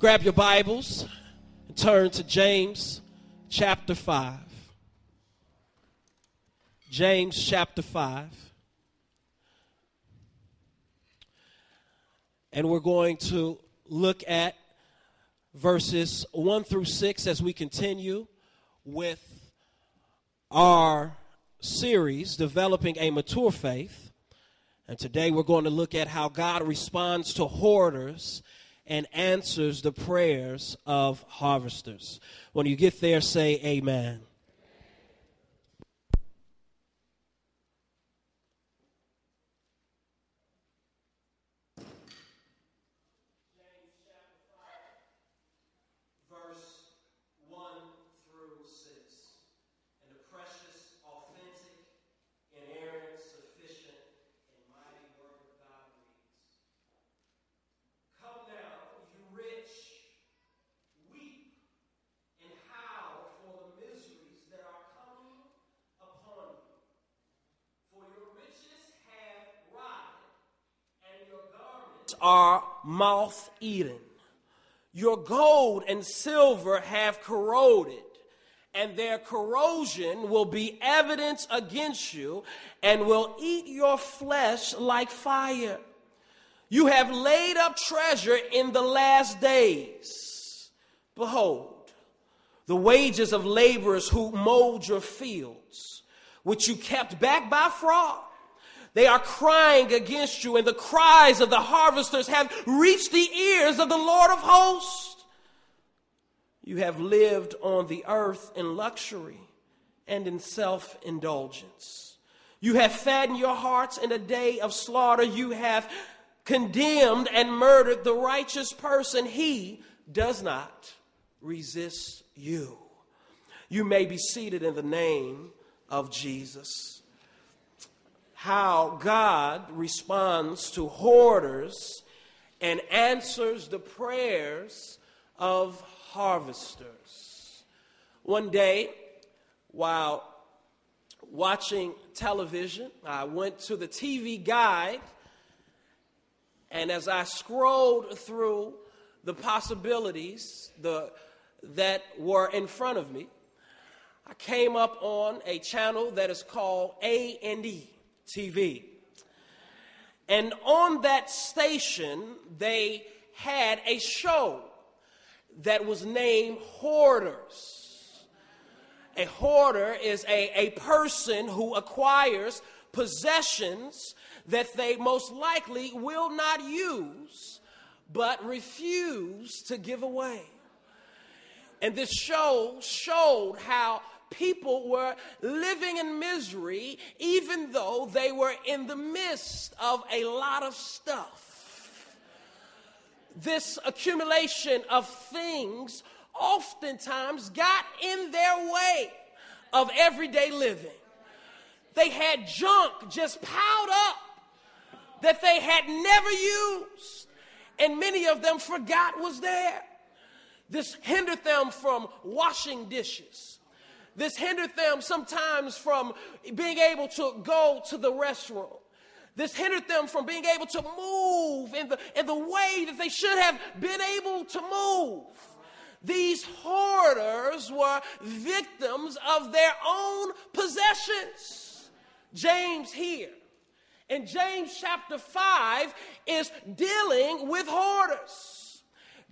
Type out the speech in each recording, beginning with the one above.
Grab your Bibles and turn to James chapter 5. James chapter 5. And we're going to look at verses 1 through 6 as we continue with our series, Developing a Mature Faith. And today we're going to look at how God responds to hoarders and answers the prayers of harvesters. When you get there, say amen. Are moth eaten. Your gold and silver have corroded, and their corrosion will be evidence against you and will eat your flesh like fire. You have laid up treasure in the last days. Behold, the wages of laborers who mowed your fields, which you kept back by fraud they are crying against you, and the cries of the harvesters have reached the ears of the Lord of hosts. You have lived on the earth in luxury and in self indulgence. You have fattened your hearts in a day of slaughter. You have condemned and murdered the righteous person. He does not resist you. You may be seated in the name of Jesus how God responds to hoarders and answers the prayers of harvesters. One day, while watching television, I went to the TV guide, and as I scrolled through the possibilities the, that were in front of me, I came up on a channel that is called A&E. TV. And on that station, they had a show that was named Hoarders. A hoarder is a, a person who acquires possessions that they most likely will not use, but refuse to give away. And this show showed how people were living in misery even though they were in the midst of a lot of stuff. This accumulation of things oftentimes got in their way of everyday living. They had junk just piled up that they had never used, and many of them forgot was there. This hindered them from washing dishes this hindered them sometimes from being able to go to the restroom. This hindered them from being able to move in the, in the way that they should have been able to move. These hoarders were victims of their own possessions. James here in James chapter 5 is dealing with hoarders.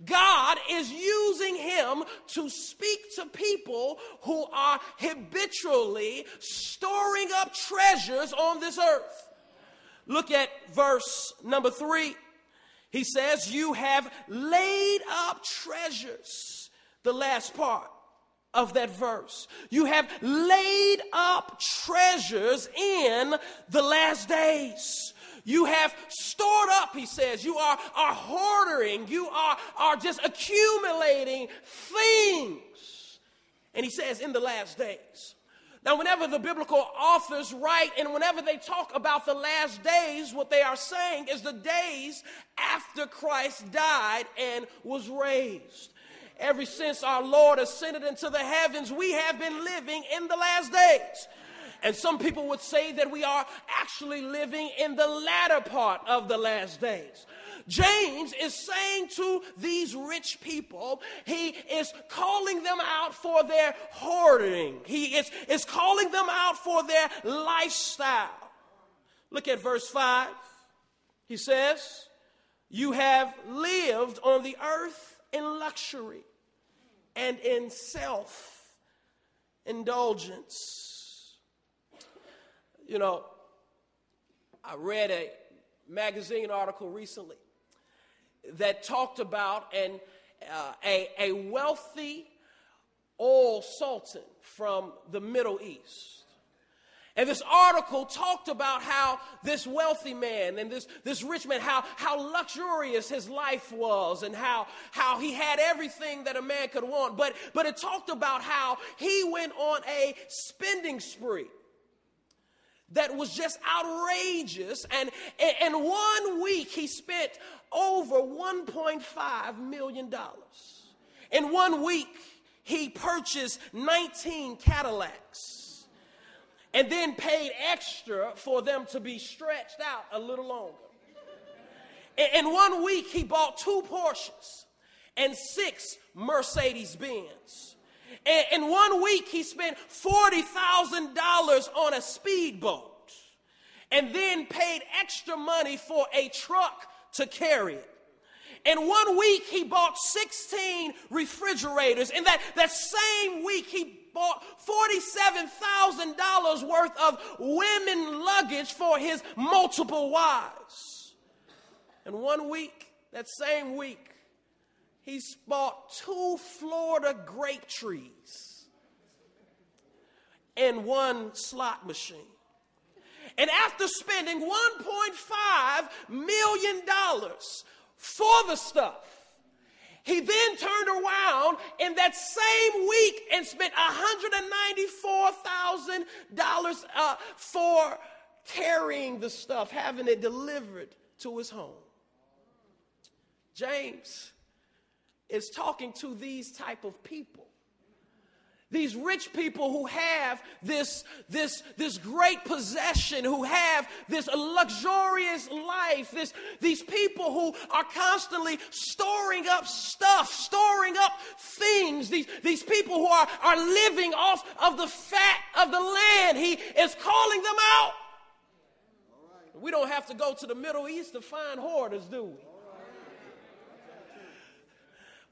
God is using him to speak to people who are habitually storing up treasures on this earth. Look at verse number three. He says, You have laid up treasures. The last part of that verse. You have laid up treasures in the last days. You have stored up, he says. You are, are hoarding. You are, are just accumulating things. And he says, in the last days. Now, whenever the biblical authors write and whenever they talk about the last days, what they are saying is the days after Christ died and was raised. Ever since our Lord ascended into the heavens, we have been living in the last days. And some people would say that we are actually living in the latter part of the last days. James is saying to these rich people, he is calling them out for their hoarding. He is, is calling them out for their lifestyle. Look at verse 5. He says, You have lived on the earth in luxury and in self indulgence. You know, I read a magazine article recently that talked about an, uh, a, a wealthy oil sultan from the Middle East. And this article talked about how this wealthy man and this, this rich man, how, how luxurious his life was and how, how he had everything that a man could want. But, but it talked about how he went on a spending spree that was just outrageous. And in one week, he spent over $1.5 million. In one week, he purchased 19 Cadillacs and then paid extra for them to be stretched out a little longer. In one week, he bought two Porsches and six Mercedes Benz. In one week, he spent $40,000 on a speedboat and then paid extra money for a truck to carry it. In one week, he bought 16 refrigerators. In that, that same week, he bought $47,000 worth of women luggage for his multiple wives. In one week, that same week, he bought two Florida grape trees and one slot machine. And after spending $1.5 million for the stuff, he then turned around in that same week and spent $194,000 uh, for carrying the stuff, having it delivered to his home. James is talking to these type of people these rich people who have this, this, this great possession, who have this luxurious life, this, these people who are constantly storing up stuff, storing up things, these, these people who are, are living off of the fat of the land. He is calling them out. We don't have to go to the Middle East to find hoarders, do we?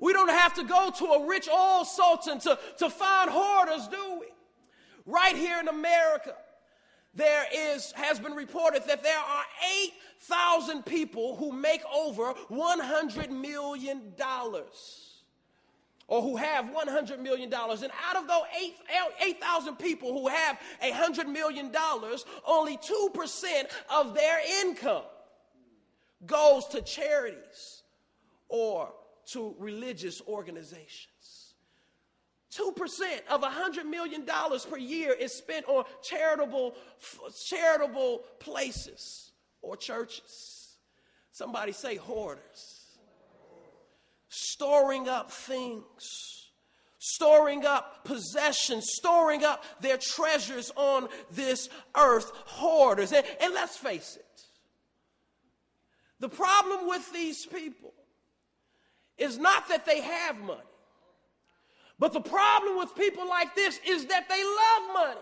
We don't have to go to a rich oil sultan to, to find hoarders, do we? Right here in America, there is has been reported that there are 8,000 people who make over 100 million dollars or who have $100 million. And out of those 8,000 8, people who have $100 million, only 2% of their income goes to charities or to religious organizations. 2% of $100 million per year is spent on charitable, charitable places or churches. Somebody say hoarders. Storing up things, storing up possessions, storing up their treasures on this earth. Hoarders. And, and let's face it, the problem with these people is not that they have money. But the problem with people like this is that they love money.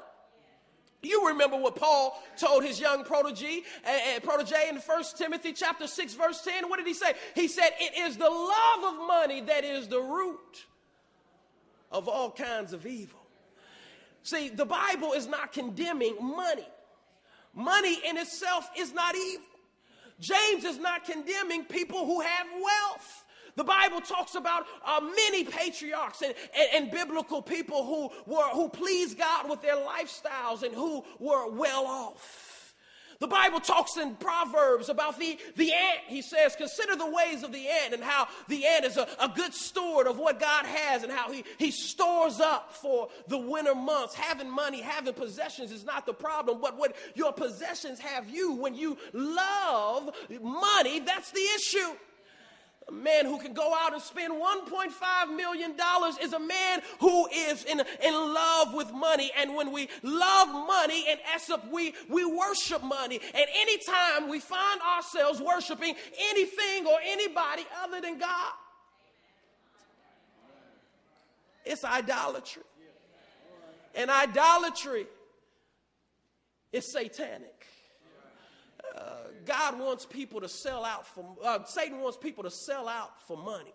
You remember what Paul told his young protege, uh, protege in 1 Timothy chapter 6 verse 10. What did he say? He said, "It is the love of money that is the root of all kinds of evil." See, the Bible is not condemning money. Money in itself is not evil. James is not condemning people who have wealth. The Bible talks about uh, many patriarchs and, and, and, biblical people who were who pleased God with their lifestyles and who were well off. The Bible talks in Proverbs about the, the ant. He says, Consider the ways of the ant and how the ant is a, a good steward of what God has and how he, he stores up for the winter months. Having money, having possessions is not the problem, but what your possessions have you when you love money, that's the issue. A man who can go out and spend $1.5 million is a man who is in, in love with money. And when we love money, in essence, we, we worship money. And anytime we find ourselves worshiping anything or anybody other than God, it's idolatry. And idolatry is satanic. God wants people to sell out for, uh, Satan wants people to sell out for money.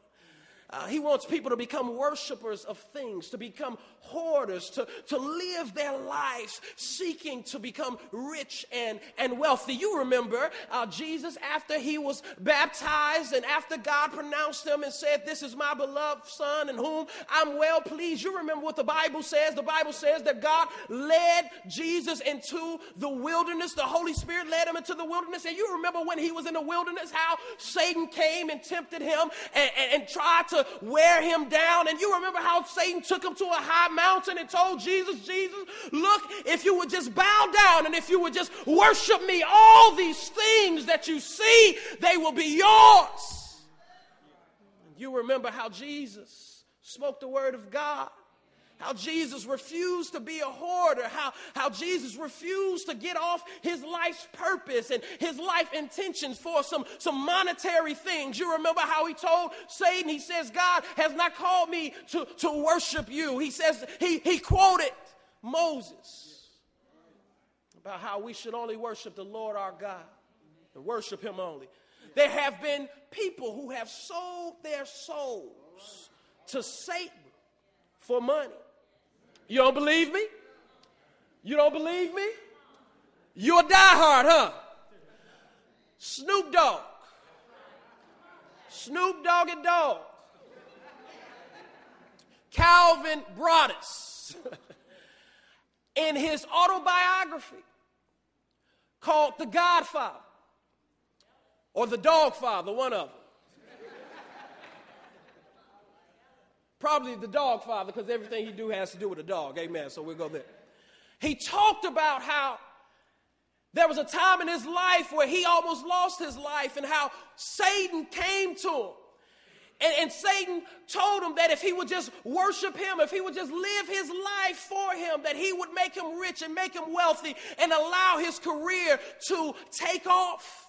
Uh, he wants people to become worshipers of things, to become hoarders, to, to live their lives seeking to become rich and, and wealthy. You remember uh, Jesus after he was baptized and after God pronounced him and said, This is my beloved Son in whom I'm well pleased. You remember what the Bible says? The Bible says that God led Jesus into the wilderness. The Holy Spirit led him into the wilderness. And you remember when he was in the wilderness, how Satan came and tempted him and, and, and tried to wear him down. And you remember how Satan took him to a high mountain and told Jesus, Jesus, look, if you would just bow down and if you would just worship me, all these things that you see, they will be yours. You remember how Jesus spoke the word of God how Jesus refused to be a hoarder, how, how Jesus refused to get off his life's purpose and his life intentions for some, some monetary things. You remember how he told Satan, he says, God has not called me to, to worship you. He says, he, he quoted Moses about how we should only worship the Lord our God and worship him only. There have been people who have sold their souls to Satan for money. You don't believe me? You don't believe me? You're a diehard, huh? Snoop Dogg. Snoop Dogg and Dogg. Calvin Broadus. in his autobiography called The Godfather or The Dog Father, one of them. Probably the dog father, because everything he do has to do with a dog. Amen. So we'll go there. He talked about how there was a time in his life where he almost lost his life and how Satan came to him. And, and, Satan told him that if he would just worship him, if he would just live his life for him, that he would make him rich and make him wealthy and allow his career to take off.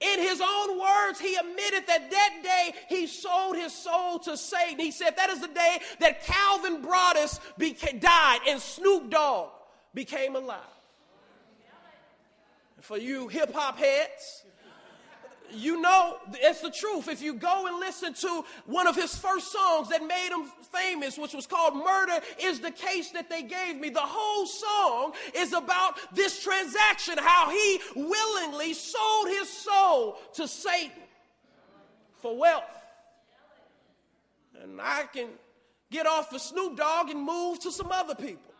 In his own words, he admitted that that day he sold his soul to Satan. He said that is the day that Calvin Broadus beca- died and Snoop Dogg became alive. For you hip hop heads, you know it's the truth. If you go and listen to one of his first songs that made him famous, which was called Murder is the Case That They Gave Me, the whole song is about this transaction, how he willingly sold his soul to Satan for wealth. And I can get off of Snoop Dogg and move to some other people.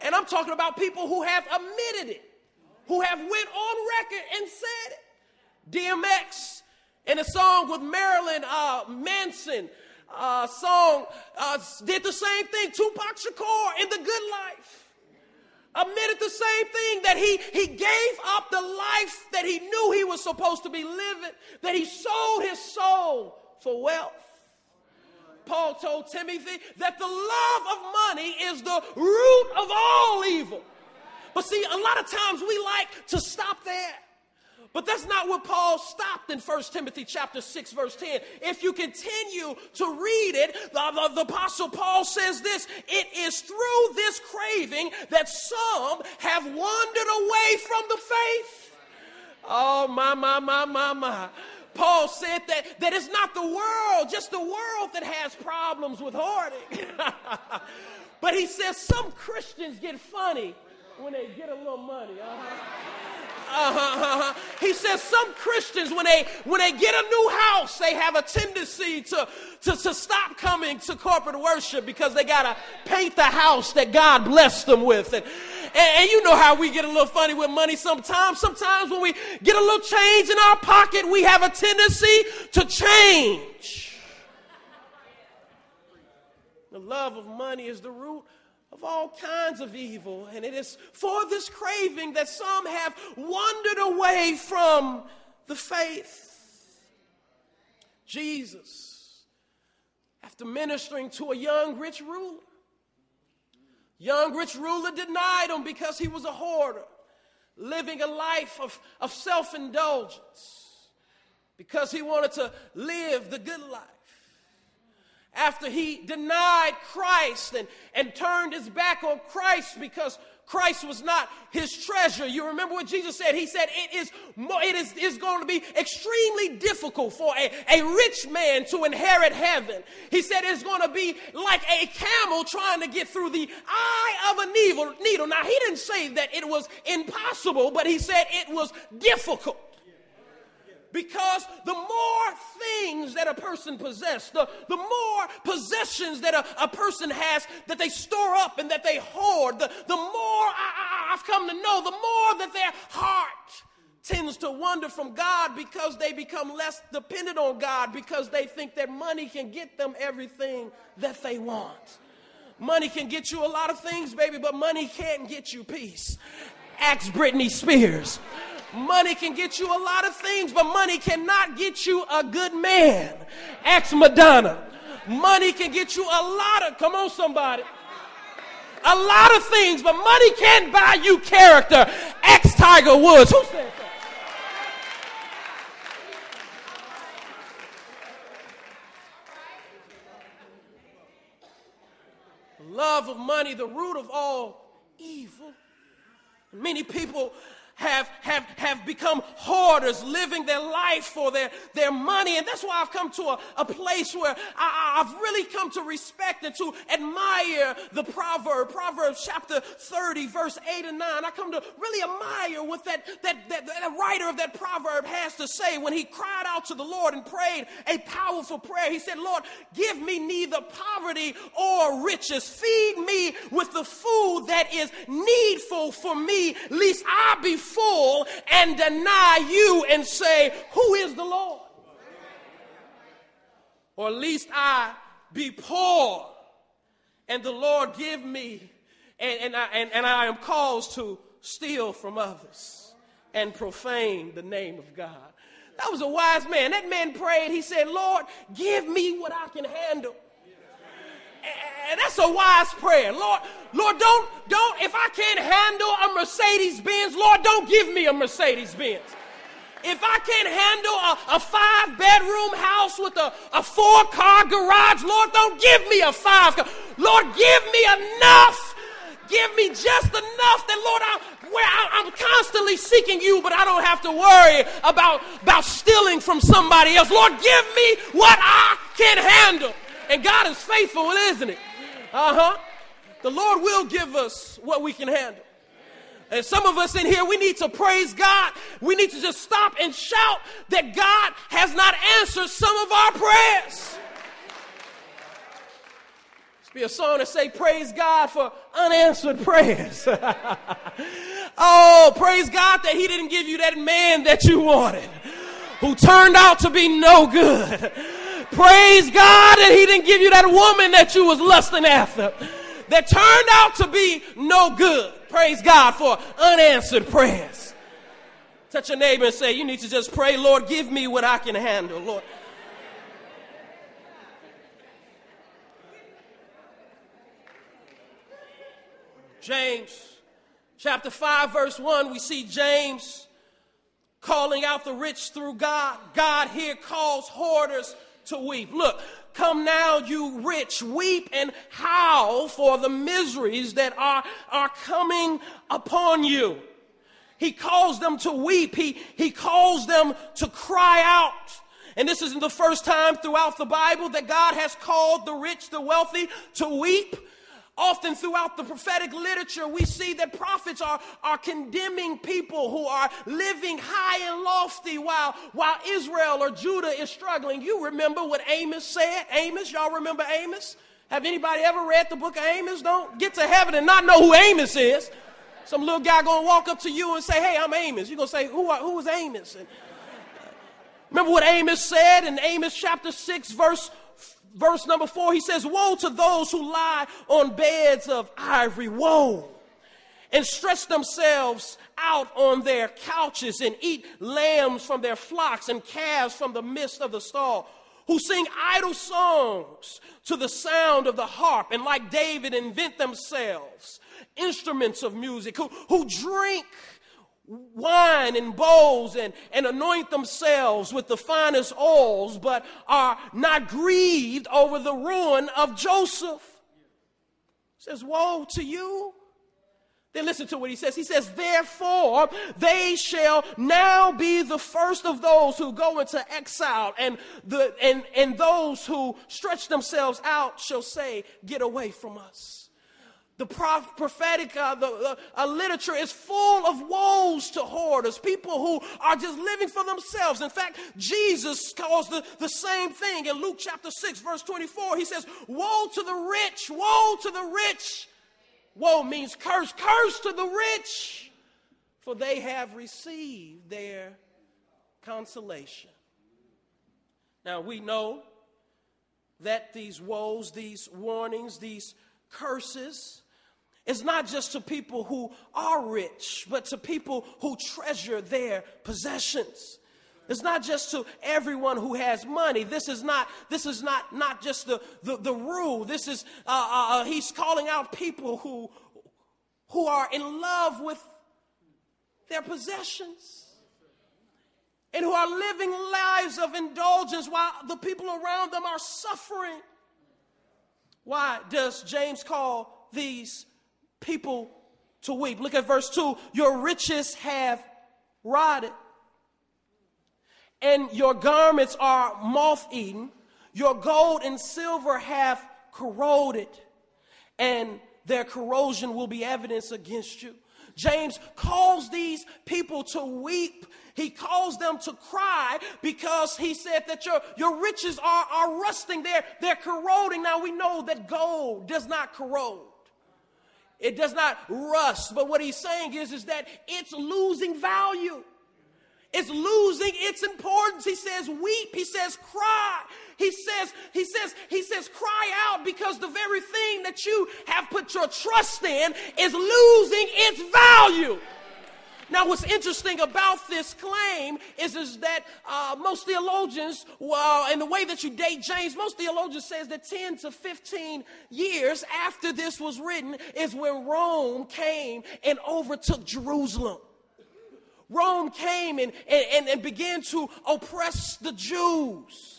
And I'm talking about people who have admitted it, who have went on record and said it. DMX in a song with Marilyn uh, Manson uh, song uh, did the same thing. Tupac Shakur in The Good Life admitted the same thing that he, he gave up the life that he knew he was supposed to be living, that he sold his soul for wealth. Paul told Timothy that the love of money is the root of all evil. But see, a lot of times we like to stop there. But that's not what Paul stopped in 1 Timothy chapter 6 verse 10. If you continue to read it, the, the, the, apostle Paul says this, it is through this craving that some have wandered away from the faith. Oh my, my, my, my, my. Paul said that, that it's not the world, just the world that has problems with hoarding. but he says some Christians get funny when they get a little money. Uh-huh. Uh-huh. He says some Christians, when they when they get a new house, they have a tendency to, to, to stop coming to corporate worship because they gotta paint the house that God blessed them with. And, and, and you know how we get a little funny with money sometimes. Sometimes when we get a little change in our pocket, we have a tendency to change. The love of money is the root of all kinds of evil. And it is for this craving that some have wandered away from the faith. Jesus, after ministering to a young rich ruler, young rich ruler denied him because he was a hoarder, living a life of, of self indulgence, because he wanted to live the good life after he denied Christ and, and turned his back on Christ because Christ was not his treasure. You remember what Jesus said? He said, It is, it is, is going to be extremely difficult for a, a rich man to inherit heaven. He said it's going to be like a camel trying to get through the eye of a needle. needle. Now, he didn't say that it was impossible, but he said it was difficult. Because the more things that a person possesses, the, the more possessions that a, a person has that they store up and that they hoard, the, the more I, I, I've come to know, the more that their heart tends to wander from God because they become less dependent on God because they think that money can get them everything that they want. Money can get you a lot of things, baby, but money can't get you peace. Ask Britney Spears. Money can get you a lot of things, but money cannot get you a good man. Ask Madonna. Money can get you a lot of, come on, somebody. A lot of things, but money can't buy you character. Ex Tiger Woods. Who said that? Love of money, the root of all evil. Many people have, have, have become hoarders, living their life for their, their money. And that's why I've come to a, a place where I, I've really come to respect and to admire the proverb, Proverbs chapter 30, verse 8 and 9. I come to really admire what that, that, that, that writer of that proverb has to say when he cried out to the Lord and prayed a powerful prayer. He said, Lord, give me neither poverty or riches. Feed me with the food that is needful for me, lest I be full and deny you and say, Who is the Lord? Or at least I be poor and the Lord give me, and, and, I, and, and I am caused to steal from others and profane the name of God. That was a wise man. That man prayed. He said, Lord, give me what I can handle. And that's a wise prayer. Lord, Lord, don't, don't, if I can't handle a Mercedes Benz, Lord, don't give me a Mercedes Benz. If I can't handle a, a five bedroom house with a, a four car garage, Lord, don't give me a five car. Lord, give me enough. Give me just enough that, Lord, I, where I, I'm constantly seeking you, but I don't have to worry about, about stealing from somebody else. Lord, give me what I can handle. And God is faithful, isn't it? Uh huh. The Lord will give us what we can handle. And some of us in here, we need to praise God. We need to just stop and shout that God has not answered some of our prayers. Be a song to say, Praise God for unanswered prayers. oh, praise God that He didn't give you that man that you wanted, who turned out to be no good. Praise God that He didn't give you that woman that you was lusting after that turned out to be no good. Praise God for unanswered prayers. Touch your neighbor and say, You need to just pray, Lord, give me what I can handle, Lord. James chapter 5, verse 1, we see James calling out the rich through God. God here calls hoarders to weep. Look, come now, you rich, weep and howl for the miseries that are, are coming upon you. He calls them to weep. He, he calls them to cry out. And this isn't the first time throughout the Bible that God has called the rich, the wealthy to weep. Often throughout the prophetic literature, we see that prophets are, are condemning people who are living high and lofty while, while Israel or Judah is struggling. You remember what Amos said? Amos, y'all remember Amos? Have anybody ever read the book of Amos? Don't get to heaven and not know who Amos is. Some little guy gonna walk up to you and say, "Hey, I'm Amos." You're gonna say, "Who? Are, who is Amos?" And uh, remember what Amos said in Amos chapter six, verse verse number four, he says, Woe to those who lie on beds of ivory, woe, and stretch themselves out on their couches and eat lambs from their flocks and calves from the midst of the stall. who sing idle songs to the sound of the harp, and like David, invent themselves instruments of music, who, who drink wine in bowls and, and anoint themselves with the finest oils, but are not grieved over the ruin of Joseph. says, Woe to you. Then listen to what he says. He says, Therefore, they shall now be the first of those who go into exile, and, the, and, and those who stretch themselves out shall say, Get away from us. The prophetic uh, the, uh, literature is full of woes to hoarders, people who are just living for themselves. In fact, Jesus calls the, the same thing in Luke chapter 6, verse 24. He says, Woe to the rich, woe to the rich. Woe means curse, curse to the rich, for they have received their consolation. Now we know that these woes, these warnings, these curses, it's not just to people who are rich, but to people who treasure their possessions. It's not just to everyone who has money. This is not, this is not, not just the, the, the rule. This is, uh, uh, uh he's calling out people who, who are in love with their possessions and who are living lives of indulgence while the people around them are suffering. Why does James call these people to weep. Look at verse 2 Your riches have rotted, and your garments are moth eaten. Your gold and silver have corroded, and their corrosion will be evidence against you. James calls these people to weep. He calls them to cry because he said that your, your riches are, are rusting, they're, they're corroding. Now we know that gold does not corrode. It does not rust. But what he's saying is, is that it's losing value. It's losing its importance. He says, weep. He says, cry. He says, he says, he says, cry out because the very thing that you have put your trust in is losing its value. Now, what's interesting about this claim is, is that uh, most theologians, well, in the way that you date James, most theologians says that 10 to 15 years after this was written is when Rome came and overtook Jerusalem. Rome came and, and, and began to oppress the Jews.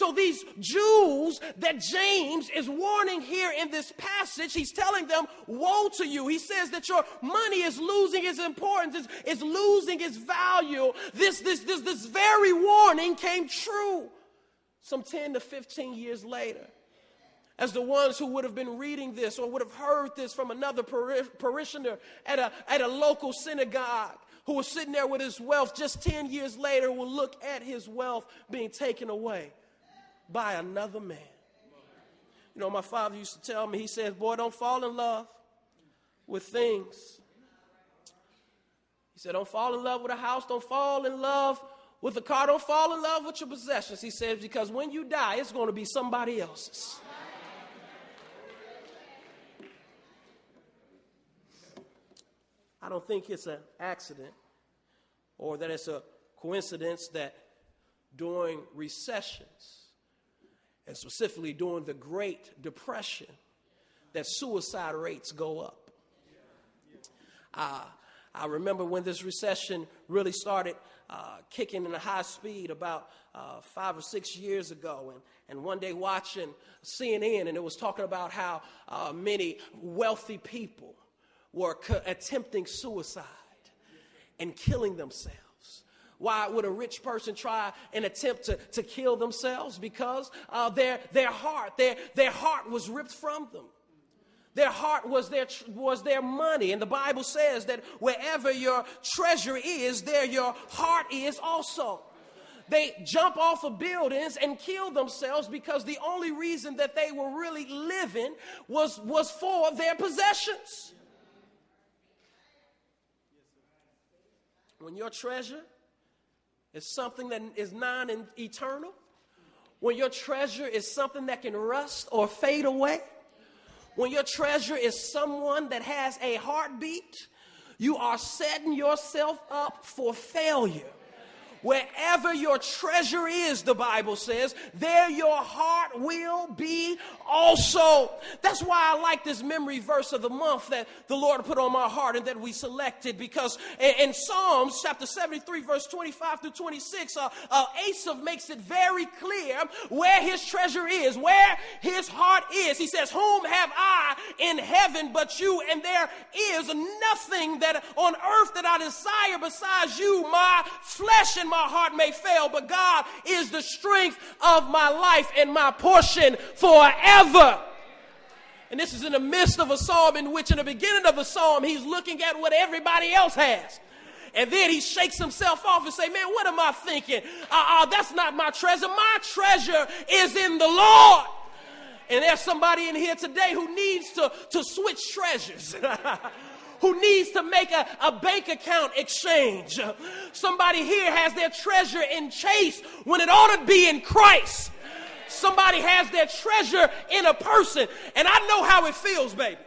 So these Jews that James is warning here in this passage, he's telling them, woe to you. He says that your money is losing its importance, it's, it's losing its value. This, this, this, this very warning came true some 10 to 15 years later. As the ones who would have been reading this or would have heard this from another parishioner at a, at a local synagogue who was sitting there with his wealth just 10 years later will look at his wealth being taken away by another man. You know, my father used to tell me, he says, Boy, don't fall in love with things. He said, Don't fall in love with a house, don't fall in love with a car, don't fall in love with your possessions. He says, Because when you die, it's going to be somebody else's. I don't think it's an accident or that it's a coincidence that during recessions, and specifically during the Great Depression, that suicide rates go up. Uh, I remember when this recession really started uh, kicking in a high speed about uh, five or six years ago. And, and one day watching CNN, and it was talking about how uh, many wealthy people were co- attempting suicide and killing themselves. Why would a rich person try and attempt to, to kill themselves? Because uh, their, their heart, their, their heart was ripped from them. Their heart was their, was their money. And the Bible says that wherever your treasure is, there your heart is also. They jump off of buildings and kill themselves because the only reason that they were really living was, was for their possessions. When your treasure is something that is non eternal, when your treasure is something that can rust or fade away, when your treasure is someone that has a heartbeat, you are setting yourself up for failure. Wherever your treasure is, the Bible says, there your heart will be also. That's why I like this memory verse of the month that the Lord put on my heart and that we selected because in, Psalms chapter 73, verse 25 through 26, uh, uh, Asaph makes it very clear where his treasure is, where his heart is. He says, Whom have I in heaven but you? And there is nothing that on earth that I desire besides you. My flesh and my heart may fail, but God is the strength of my life and my portion forever. And this is in the midst of a psalm in which, in the beginning of the psalm, he's looking at what everybody else has. And then he shakes himself off and say, man, what am I thinking? Uh, uh, that's not my treasure. My treasure is in the Lord. And there's somebody in here today who needs to, to switch treasures. who needs to make a, a bank account exchange. Somebody here has their treasure in Chase when it ought to be in Christ. Somebody has their treasure in a person. And I know how it feels, baby.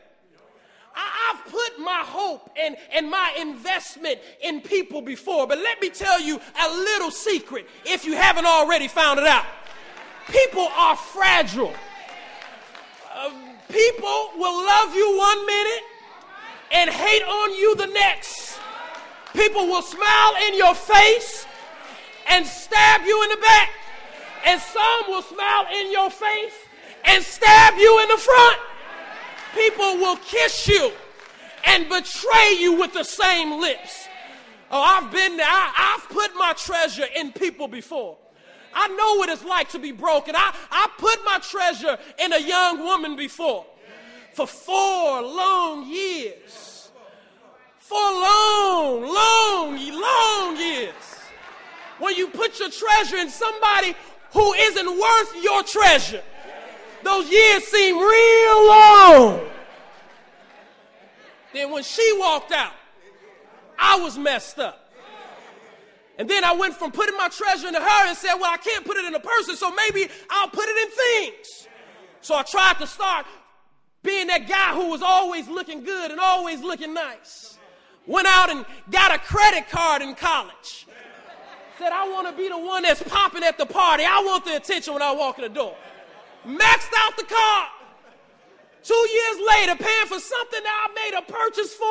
I, have put my hope and, and my investment in people before, but let me tell you a little secret if you haven't already found it out. People are fragile. Uh, people will love you one minute and hate on you the next. People will smile in your face and stab you in the back. And some will smile in your face and stab you in the front. People will kiss you and betray you with the same lips. Oh, I've been there. I, have put my treasure in people before. I know what it's like to be broken. I, I put my treasure in a young woman before for four long years. For long, long, long years. When you put your treasure in somebody who isn't worth your treasure, those years seem real long. Then when she walked out, I was messed up. And then I went from putting my treasure into her and said, Well, I can't put it in a person, so maybe I'll put it in things. So I tried to start being that guy who was always looking good and always looking nice. Went out and got a credit card in college. Said, I want to be the one that's popping at the party. I want the attention when I walk in the door. Maxed out the card. Two years later, paying for something that I made a purchase for.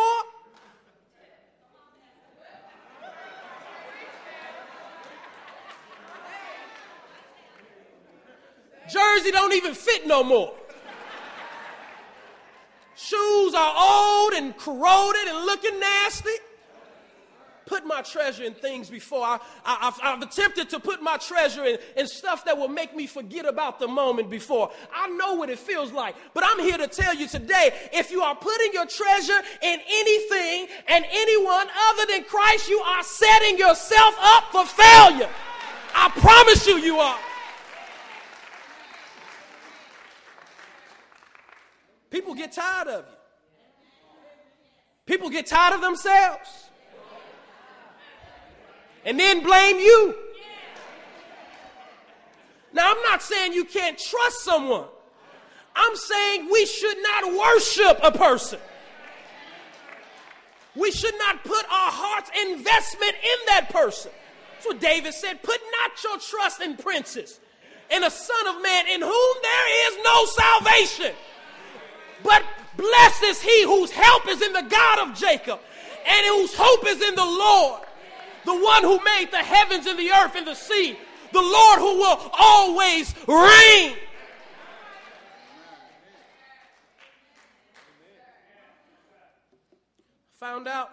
Jersey don't even fit no more. Shoes are old and corroded and looking nasty. Put my treasure in things before. I, I, have attempted to put my treasure in, in stuff that will make me forget about the moment before. I know what it feels like, but I'm here to tell you today if you are putting your treasure in anything and anyone other than Christ, you are setting yourself up for failure. I promise you, you are. People get tired of you. People get tired of themselves. And then blame you. Now, I'm not saying you can't trust someone. I'm saying we should not worship a person. We should not put our heart's investment in that person. That's what David said. Put not your trust in princes, in a son of man in whom there is no salvation. But blessed is he whose help is in the God of Jacob and whose hope is in the Lord, the one who made the heavens and the earth and the sea, the Lord who will always reign. Found out,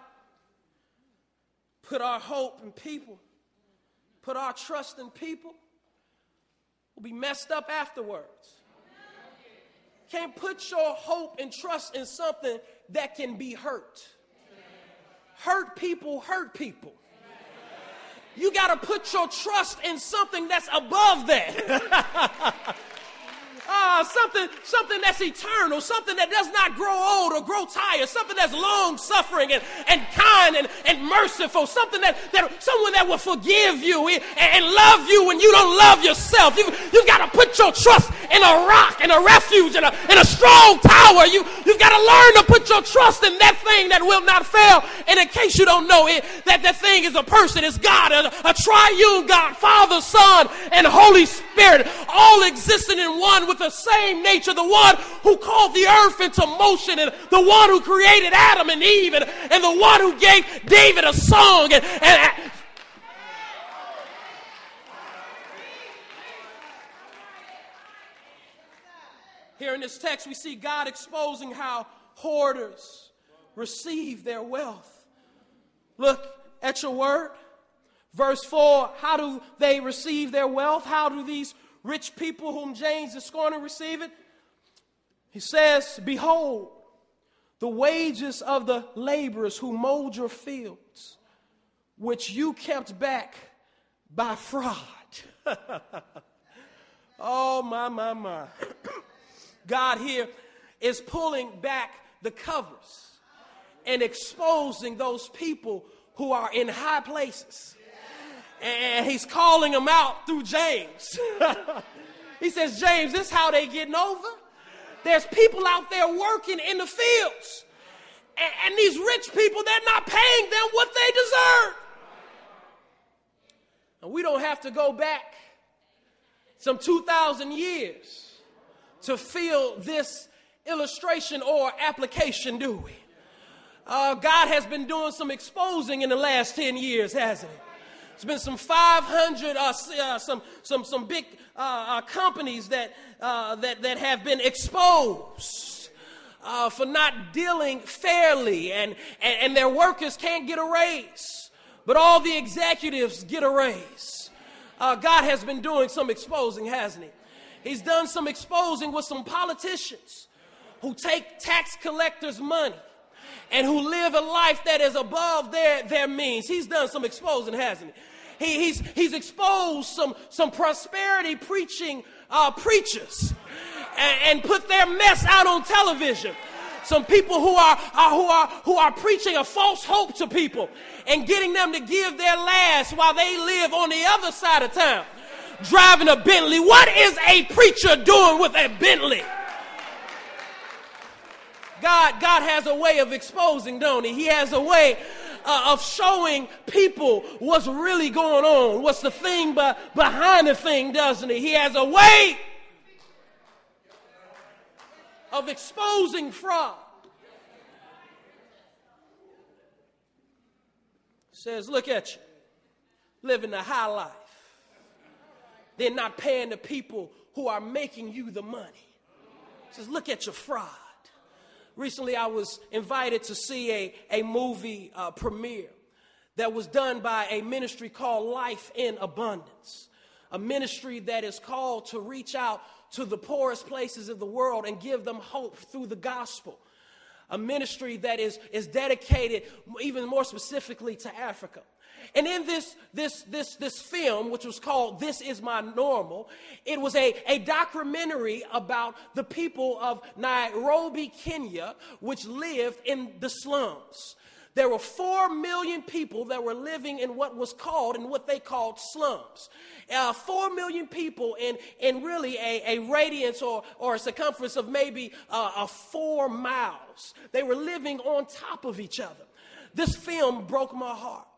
put our hope in people, put our trust in people, will be messed up afterwards can't put your hope and trust in something that can be hurt. Hurt people hurt people. You got to put your trust in something that's above that. uh, something, something that's eternal, something that does not grow old or grow tired, something that's long suffering and, and kind and, and merciful, something that, that someone that will forgive you and, and love you when you don't love yourself. You, you've got to put your trust in a rock, in a refuge, in a, in a strong tower. You, you've got to learn to put your trust in that thing that will not fail. And in case you don't know it, that that thing is a person, it's God, a, a triune God, Father, Son, and Holy Spirit, all existing in one with the same nature. The one who called the earth into motion, and the one who created Adam and Eve, and, and the one who gave David a song. And, and Here in this text, we see God exposing how hoarders receive their wealth. Look at your word. Verse 4 How do they receive their wealth? How do these rich people whom James is going to receive it? He says, Behold, the wages of the laborers who mowed your fields, which you kept back by fraud. oh, my, my, my. God here is pulling back the covers and exposing those people who are in high places. And he's calling them out through James. he says, James, this is how they getting over. There's people out there working in the fields. And, and these rich people, they're not paying them what they deserve. And we don't have to go back some 2,000 years to feel this illustration or application, do we? Uh, God has been doing some exposing in the last 10 years, hasn't he? There's been some 500, uh, uh, some, some, some big uh, uh, companies that, uh, that, that have been exposed for not dealing fairly, and, and, and their workers can't get a raise, but all the executives get a raise. God has been doing some exposing, hasn't he? He's done some exposing with some politicians who take tax collectors' money and who live a life that is above their, their means. He's done some exposing, hasn't he? He he's, he's exposed some, some prosperity preaching uh, preachers and, and put their mess out on television some people who are, are, who are who are preaching a false hope to people and getting them to give their last while they live on the other side of town driving a Bentley. What is a preacher doing with a Bentley? God, God has a way of exposing, don't he? He has a way uh, of showing people what's really going on, what's the thing be- behind the thing, doesn't he? He has a way of exposing fraud. Says, look at you, living the high life. They're not paying the people who are making you the money. says, look at your fraud. Recently, I was invited to see a, a movie uh, premiere that was done by a ministry called Life in Abundance, a ministry that is called to reach out to the poorest places of the world and give them hope through the gospel. A ministry that is, is dedicated even more specifically to Africa. And in this, this, this, this film, which was called This Is My Normal, it was a, a documentary about the people of Nairobi, Kenya, which lived in the slums. There were four million people that were living in what was called, and what they called slums. Uh, four million people in, in really a, a radius or, or a circumference of maybe uh, a four miles. They were living on top of each other. This film broke my heart.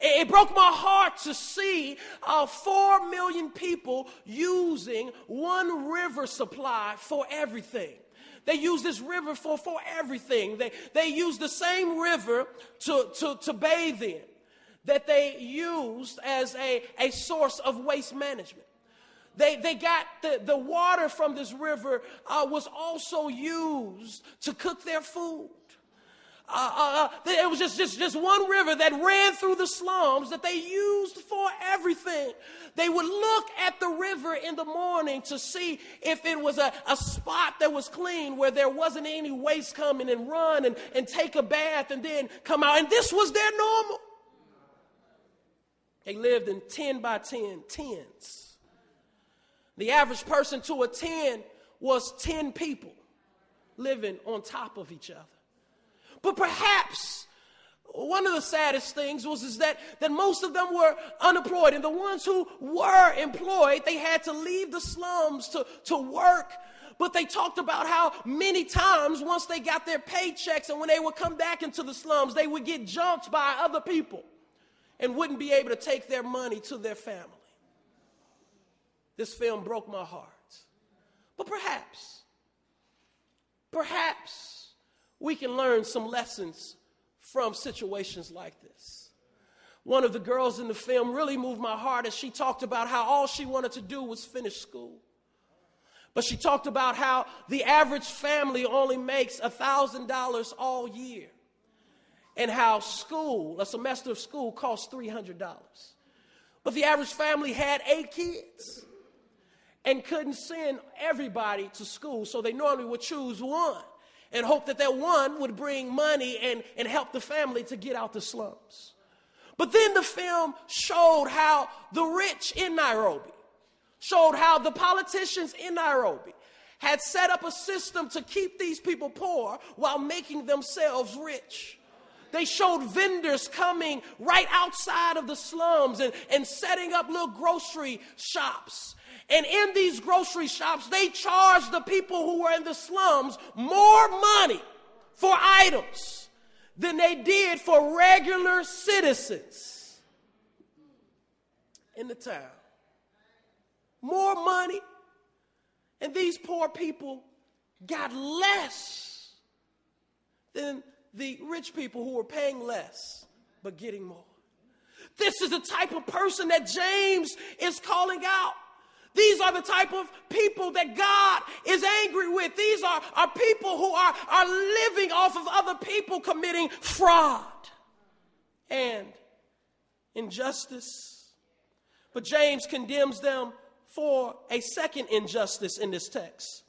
It broke my heart to see uh, four million people using one river supply for everything. They use this river for, for everything. They, they use the same river to, to, to bathe in that they used as a, a source of waste management. They, they got the, the water from this river uh, was also used to cook their food. Uh, uh, uh, it was just, just, just one river that ran through the slums that they used for everything. They would look at the river in the morning to see if it was a, a spot that was clean where there wasn't any waste coming and run and, and take a bath and then come out. And this was their normal. They lived in 10 by 10 tens. The average person to a 10 was 10 people living on top of each other. But perhaps one of the saddest things was is that, that most of them were unemployed. And the ones who were employed, they had to leave the slums to, to work. But they talked about how many times, once they got their paychecks and when they would come back into the slums, they would get jumped by other people and wouldn't be able to take their money to their family. This film broke my heart. But perhaps, perhaps we can learn some lessons from situations like this. One of the girls in the film really moved my heart as she talked about how all she wanted to do was finish school. But she talked about how the average family only makes $1,000 all year. And how school, a semester of school, costs $300. But the average family had eight kids and couldn't send everybody to school, so they normally would choose one and hope that that one would bring money and, and help the family to get out the slums. But then the film showed how the rich in Nairobi, showed how the politicians in Nairobi had set up a system to keep these people poor while making themselves rich. They showed vendors coming right outside of the slums and, and setting up little grocery shops and in these grocery shops, they charged the people who were in the slums more money for items than they did for regular citizens in the town. More money. And these poor people got less than the rich people who were paying less but getting more. This is the type of person that James is calling out. These are the type of people that God is angry with. These are, are people who are, are living off of other people committing fraud and injustice. But James condemns them for a second injustice in this text.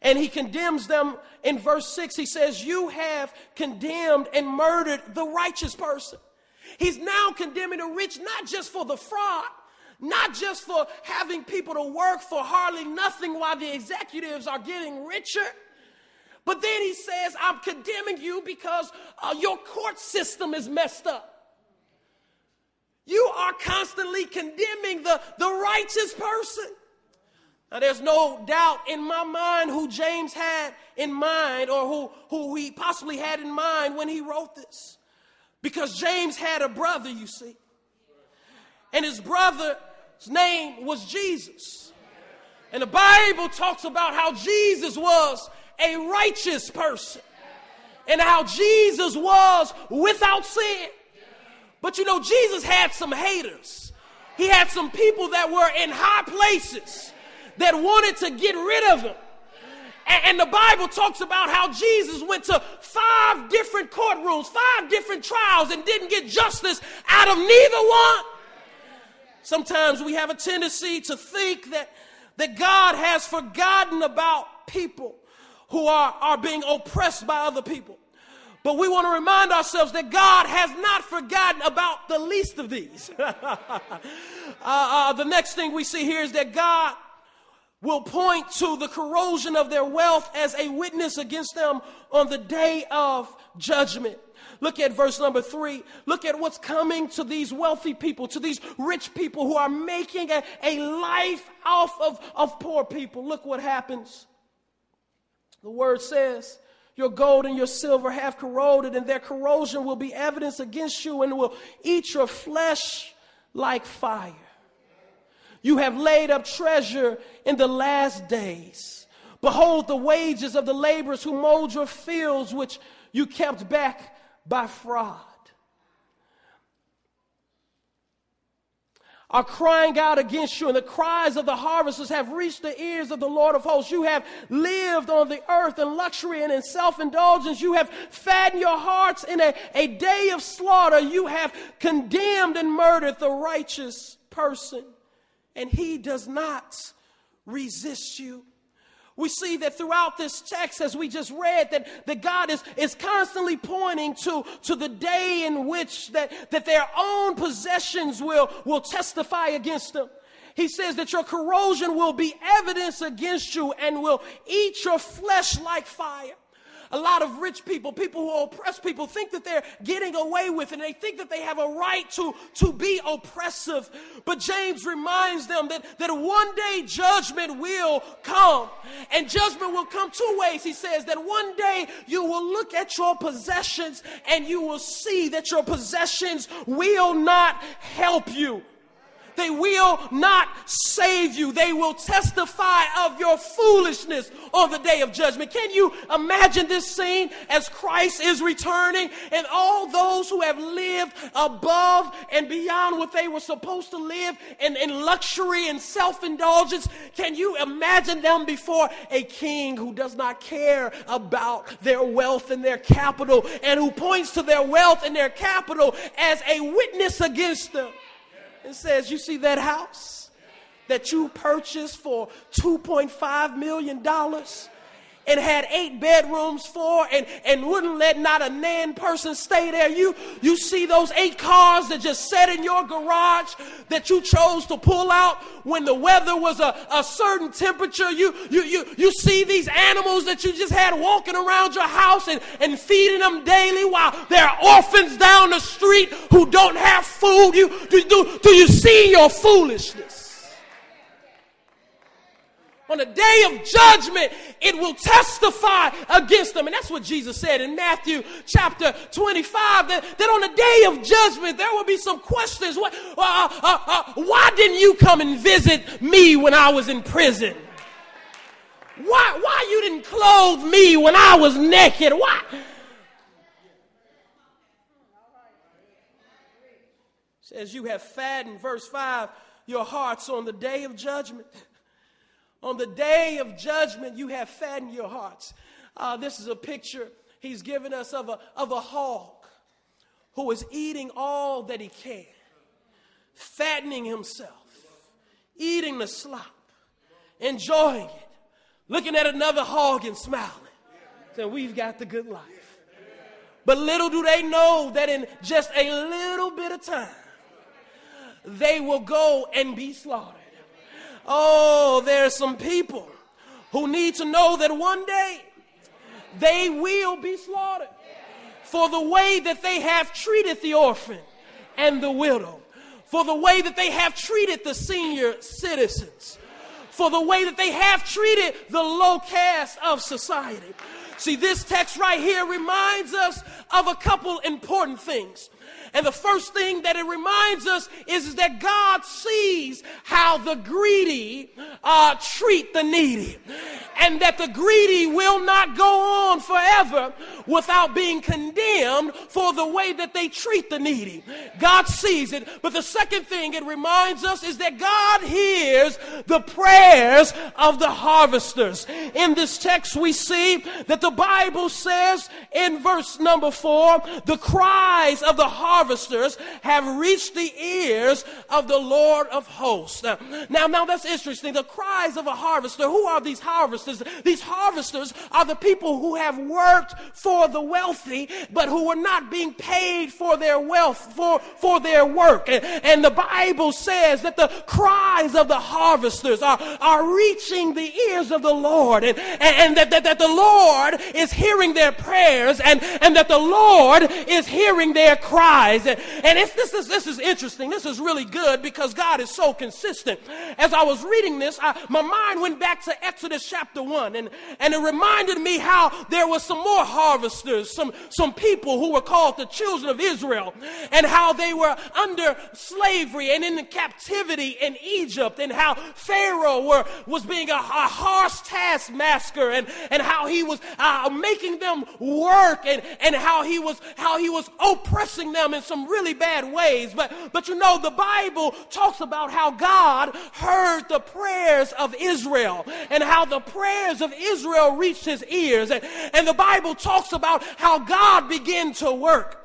And he condemns them in verse 6. He says, You have condemned and murdered the righteous person. He's now condemning the rich not just for the fraud, not just for having people to work for hardly nothing while the executives are getting richer. But then he says, I'm condemning you because uh, your court system is messed up. You are constantly condemning the, the righteous person. Now, there's no doubt in my mind who James had in mind or who, who he possibly had in mind when he wrote this. Because James had a brother, you see. And his brother his name was Jesus. And the Bible talks about how Jesus was a righteous person and how Jesus was without sin. But you know, Jesus had some haters. He had some people that were in high places that wanted to get rid of him. And, the Bible talks about how Jesus went to five different courtrooms, five different trials, and didn't get justice out of neither one. Sometimes we have a tendency to think that, that God has forgotten about people who are, are being oppressed by other people. But we want to remind ourselves that God has not forgotten about the least of these. uh, uh, the next thing we see here is that God will point to the corrosion of their wealth as a witness against them on the day of judgment. Look at verse number three. Look at what's coming to these wealthy people, to these rich people who are making a, a life off of, of poor people. Look what happens. The word says, Your gold and your silver have corroded, and their corrosion will be evidence against you and will eat your flesh like fire. You have laid up treasure in the last days. Behold, the wages of the laborers who mowed your fields, which you kept back by fraud are crying out against you, and the cries of the harvesters have reached the ears of the Lord of hosts. You have lived on the earth in luxury and in self indulgence. You have fattened your hearts in a, a day of slaughter. You have condemned and murdered the righteous person, and he does not resist you. We see that throughout this text, as we just read, that, that God is, is constantly pointing to, to the day in which that, that their own possessions will, will testify against them. He says that your corrosion will be evidence against you and will eat your flesh like fire. A lot of rich people, people who oppress people, think that they're getting away with it and they think that they have a right to, to be oppressive. But James reminds them that, that one day judgment will come. And judgment will come two ways. He says that one day you will look at your possessions and you will see that your possessions will not help you. They will not save you. They will testify of your foolishness on the day of judgment. Can you imagine this scene as Christ is returning and all those who have lived above and beyond what they were supposed to live in, in luxury and self indulgence? Can you imagine them before a king who does not care about their wealth and their capital and who points to their wealth and their capital as a witness against them? And says, You see that house that you purchased for $2.5 million? And had eight bedrooms for and, and wouldn't let not a nan person stay there. You, you see those eight cars that just sat in your garage that you chose to pull out when the weather was a, a certain temperature. You, you, you, you see these animals that you just had walking around your house and, and feeding them daily while there are orphans down the street who don't have food. You, do, do, do you see your foolishness? On the day of judgment, it will testify against them. And that's what Jesus said in Matthew chapter 25 that, that on the day of judgment, there will be some questions. What, uh, uh, uh, why didn't you come and visit me when I was in prison? Why, why you didn't clothe me when I was naked? Why? Says you have fattened, verse 5, your hearts on the day of judgment. On the day of judgment, you have fattened your hearts. Uh, this is a picture he's given us of a, of a hog who is eating all that he can, fattening himself, eating the slop, enjoying it, looking at another hog and smiling, saying, We've got the good life. But little do they know that in just a little bit of time, they will go and be slaughtered. Oh, there are some people who need to know that one day they will be slaughtered for the way that they have treated the orphan and the widow, for the way that they have treated the senior citizens, for the way that they have treated the low caste of society. See, this text right here reminds us of a couple important things. And the first thing that it reminds us is, is that God sees how the greedy uh, treat the needy. And that the greedy will not go on forever without being condemned for the way that they treat the needy. God sees it. But the second thing it reminds us is that God hears the prayers of the harvesters. In this text, we see that the Bible says in verse number four, the cries of the harvesters have reached the ears of the Lord of hosts. Now, now, that's interesting. The cries of a harvester. Who are these harvesters? These harvesters are the people who have worked for the wealthy, but who are not being paid for their wealth, for, for their work. And, and the Bible says that the cries of the harvesters are, are reaching the ears of the Lord, and, and, and that, that, that the Lord is hearing their prayers, and, and that the Lord is hearing their cries. And if this is this is interesting. This is really good because God is so consistent. As I was reading this, I, my mind went back to Exodus chapter one, and and it reminded me how there were some more harvesters, some some people who were called the children of Israel, and how they were under slavery and in captivity in Egypt, and how Pharaoh were, was being a, a harsh taskmaster, and and how he was uh, making them work, and and how he was how he was oppressing them in some really bad ways. But, but you know, the Bible talks about how God heard the prayers of Israel and how the prayers of Israel reached his ears. And, and the Bible talks about how God began to work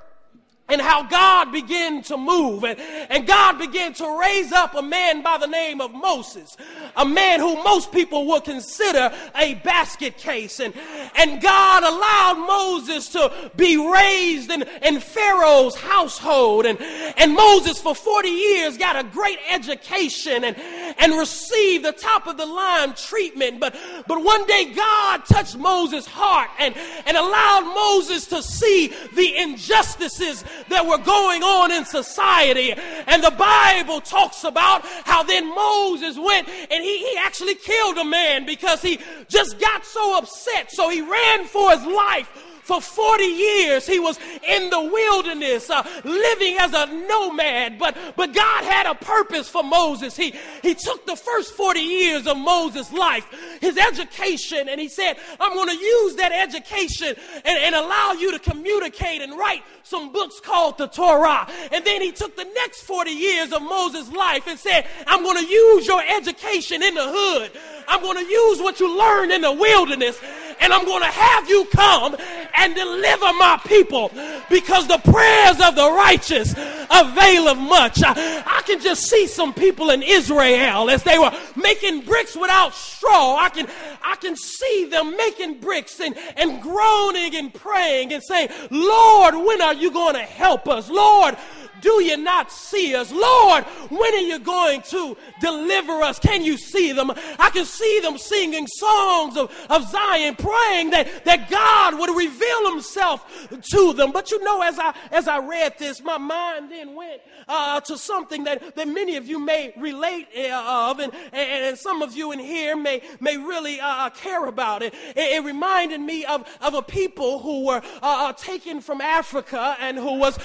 and how God began to move. And, and God began to raise up a man by the name of Moses, a man who most people would consider a basket case. And, and God allowed Moses to be raised in, in Pharaoh's household. And, and Moses, for 40 years, got a great education. And, and receive the top of the line treatment. But, but one day God touched Moses' heart and, and allowed Moses to see the injustices that were going on in society. And the Bible talks about how then Moses went and he, he actually killed a man because he just got so upset. So he ran for his life for 40 years, he was in the wilderness, uh, living as a nomad. But, but God had a purpose for Moses. He, he took the first 40 years of Moses' life, his education, and he said, I'm going to use that education and, and allow you to communicate and write some books called the Torah. And then he took the next 40 years of Moses' life and said, I'm going to use your education in the hood. I'm going to use what you learned in the wilderness and I'm going to have you come and deliver my people because the prayers of the righteous avail of much. I, I, can just see some people in Israel as they were making bricks without straw. I can, I can see them making bricks and, and groaning and praying and saying, Lord, when are you going to help us? Lord, do you not see us? Lord, when are you going to deliver us? Can you see them? I can see them singing songs of, of Zion, praying that, that God would reveal himself to them. But you know, as I as I read this, my mind then went uh, to something that, that many of you may relate uh, of, and, and, some of you in here may, may really uh, uh, care about it. it. it. reminded me of, of a people who were uh, uh, taken from Africa and who was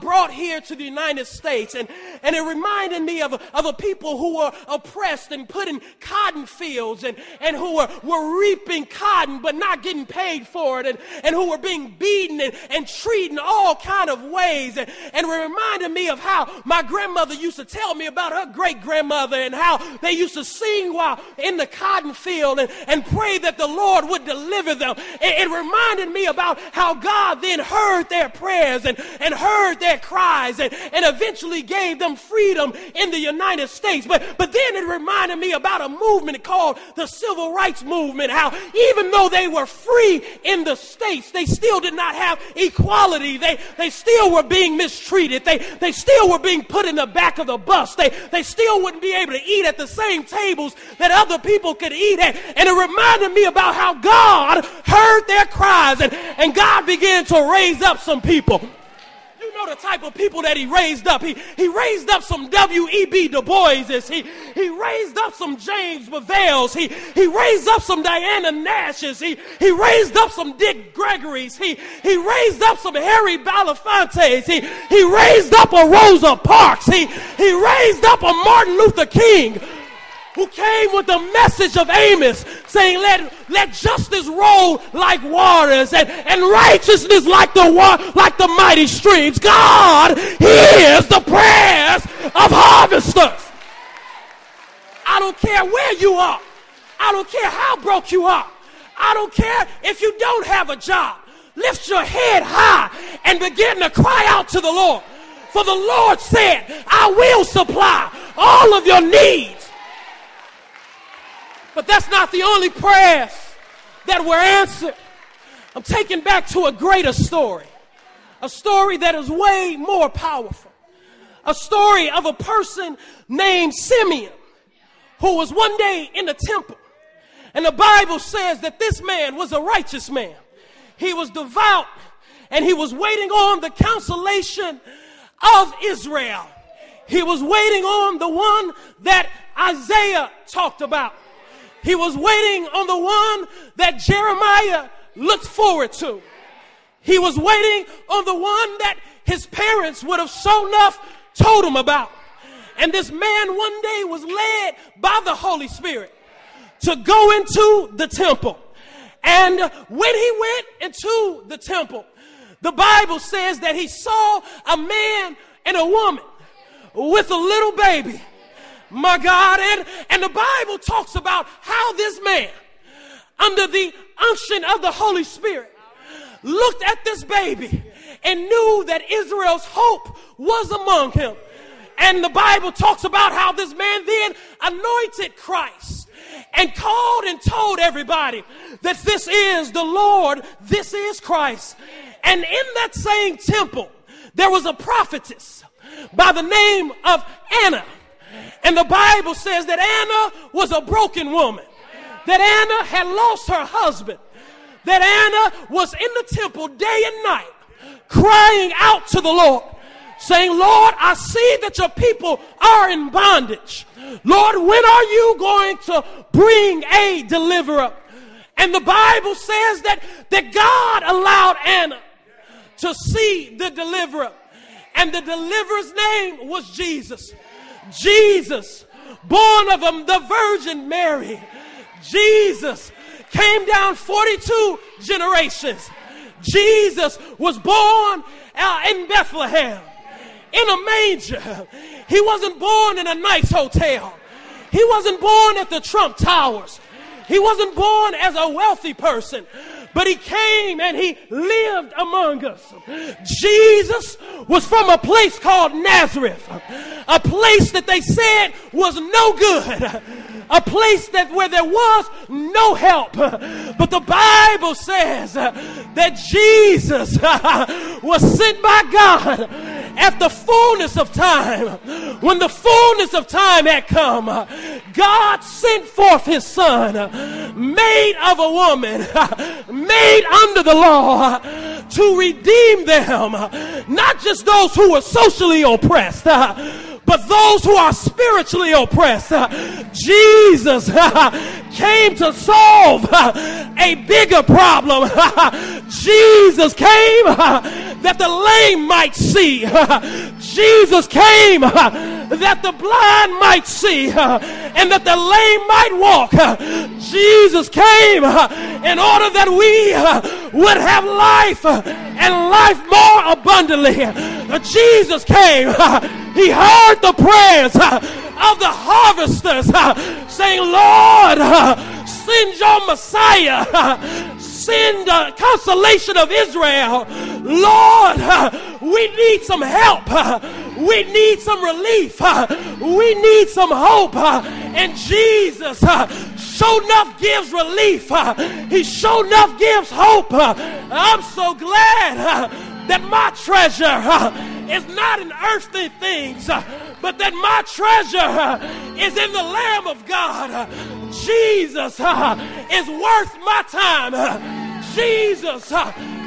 brought here to the United States. And, and it reminded me of, of a people who were oppressed and put in cotton fields and, and who were, were reaping cotton but not getting paid for it and, and who were being beaten and, and treated in all kind of ways. And, and it reminded me of how my grandmother used to tell me about her great grandmother and how they used to sing while in the cotton field and, and pray that the Lord would deliver them. It, it reminded me about how God then heard their prayers and, and heard their cries and, and eventually gave them freedom in the United States. But, but then it reminded me about a movement called the Civil Rights Movement, how even though they were free in the States, they still did not have equality. They, they still were being mistreated. They, they still were being put in the back of the bus. They, they still wouldn't be able to eat at the same tables that other people could eat at. And it reminded me about how God heard their cries and, and God began to raise up some people type of people that he raised up. He, he raised up some W.E.B. Du Boises. He, he raised up some James Bevels. He, he raised up some Diana Nashes. He, he raised up some Dick Gregory's. He, he raised up some Harry Belafontes. He, he raised up a Rosa Parks. He, he raised up a Martin Luther King who came with the message of Amos saying, let, let justice roll like waters and, and righteousness like the, wa- like the mighty streams. God hears the prayers of harvesters. I don't care where you are. I don't care how broke you are. I don't care if you don't have a job. Lift your head high and begin to cry out to the Lord. For the Lord said, I will supply all of your needs but that's not the only prayers that were answered. I'm taken back to a greater story, a story that is way more powerful. A story of a person named Simeon who was one day in the temple. And the Bible says that this man was a righteous man. He was devout and he was waiting on the consolation of Israel. He was waiting on the one that Isaiah talked about. He was waiting on the one that Jeremiah looked forward to. He was waiting on the one that his parents would have so enough told him about. And this man one day was led by the Holy Spirit to go into the temple. And when he went into the temple, the Bible says that he saw a man and a woman with a little baby my God. And, and the Bible talks about how this man, under the unction of the Holy Spirit, looked at this baby and knew that Israel's hope was among him. And the Bible talks about how this man then anointed Christ and called and told everybody that this is the Lord, this is Christ. And in that same temple, there was a prophetess by the name of Anna. And the Bible says that Anna was a broken woman, that Anna had lost her husband, that Anna was in the temple day and night crying out to the Lord, saying, Lord, I see that your people are in bondage. Lord, when are you going to bring a deliverer? And the Bible says that, that God allowed Anna to see the deliverer. And the deliverer's name was Jesus. Jesus, born of the Virgin Mary. Jesus came down 42 generations. Jesus was born uh, in Bethlehem in a manger. He wasn't born in a nice hotel. He wasn't born at the Trump Towers. He wasn't born as a wealthy person, but he came and he lived among us. Jesus was from a place called Nazareth, a place that they said was no good a place that where there was no help. But the Bible says that Jesus was sent by God at the fullness of time. When the fullness of time had come, God sent forth his son, made of a woman, made under the law to redeem them, not just those who were socially oppressed, but those who are spiritually oppressed. Uh, Jesus uh, came to solve uh, a bigger problem. Jesus came that the lame might see. Jesus came that the blind might see uh, and that the lame might walk. Uh, Jesus came uh, in order that we would have life and life more abundantly. Jesus came. He heard the prayers of the harvesters saying, Lord, send your Messiah send the consolation of Israel. Lord, uh, we need some help. Uh, we need some relief. We need some hope. And Jesus sure enough gives relief. He sure enough gives hope. I'm so glad that my treasure is not in earthly things, but that my treasure is in the Lamb of God. Jesus is worth my time. Jesus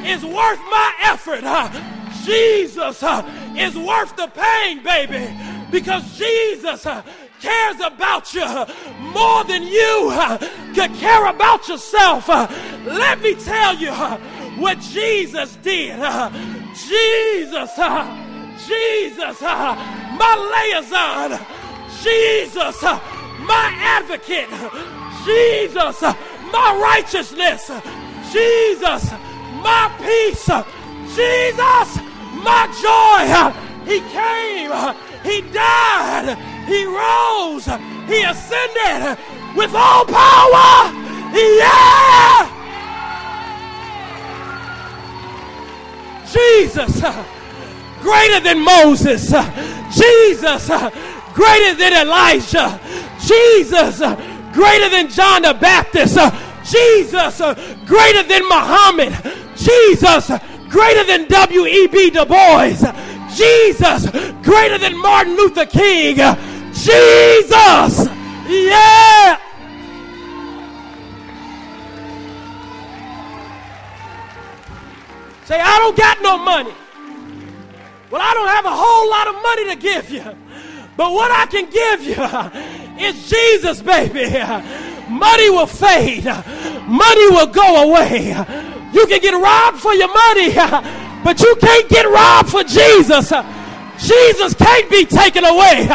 is worth my effort. Jesus is worth the pain, baby, because Jesus cares about you more than you could care about yourself. Let me tell you what Jesus did. Uh, Jesus, uh, Jesus, uh, my liaison, Jesus, my advocate, Jesus, my righteousness, Jesus, my peace, Jesus, my joy. He came, He died, He rose, He ascended with all power. Yeah! Jesus, greater than Moses. Jesus, greater than Elijah. Jesus, greater than John the Baptist. Jesus, greater than Muhammad. Jesus, greater than W.E.B. Du Bois. Jesus, greater than Martin Luther King. Jesus, yeah. Say, I don't got no money. Well, I don't have a whole lot of money to give you. But what I can give you is Jesus, baby. Money will fade. Money will go away. You can get robbed for your money, but you can't get robbed for Jesus. Jesus can't be taken away.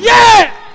Yeah.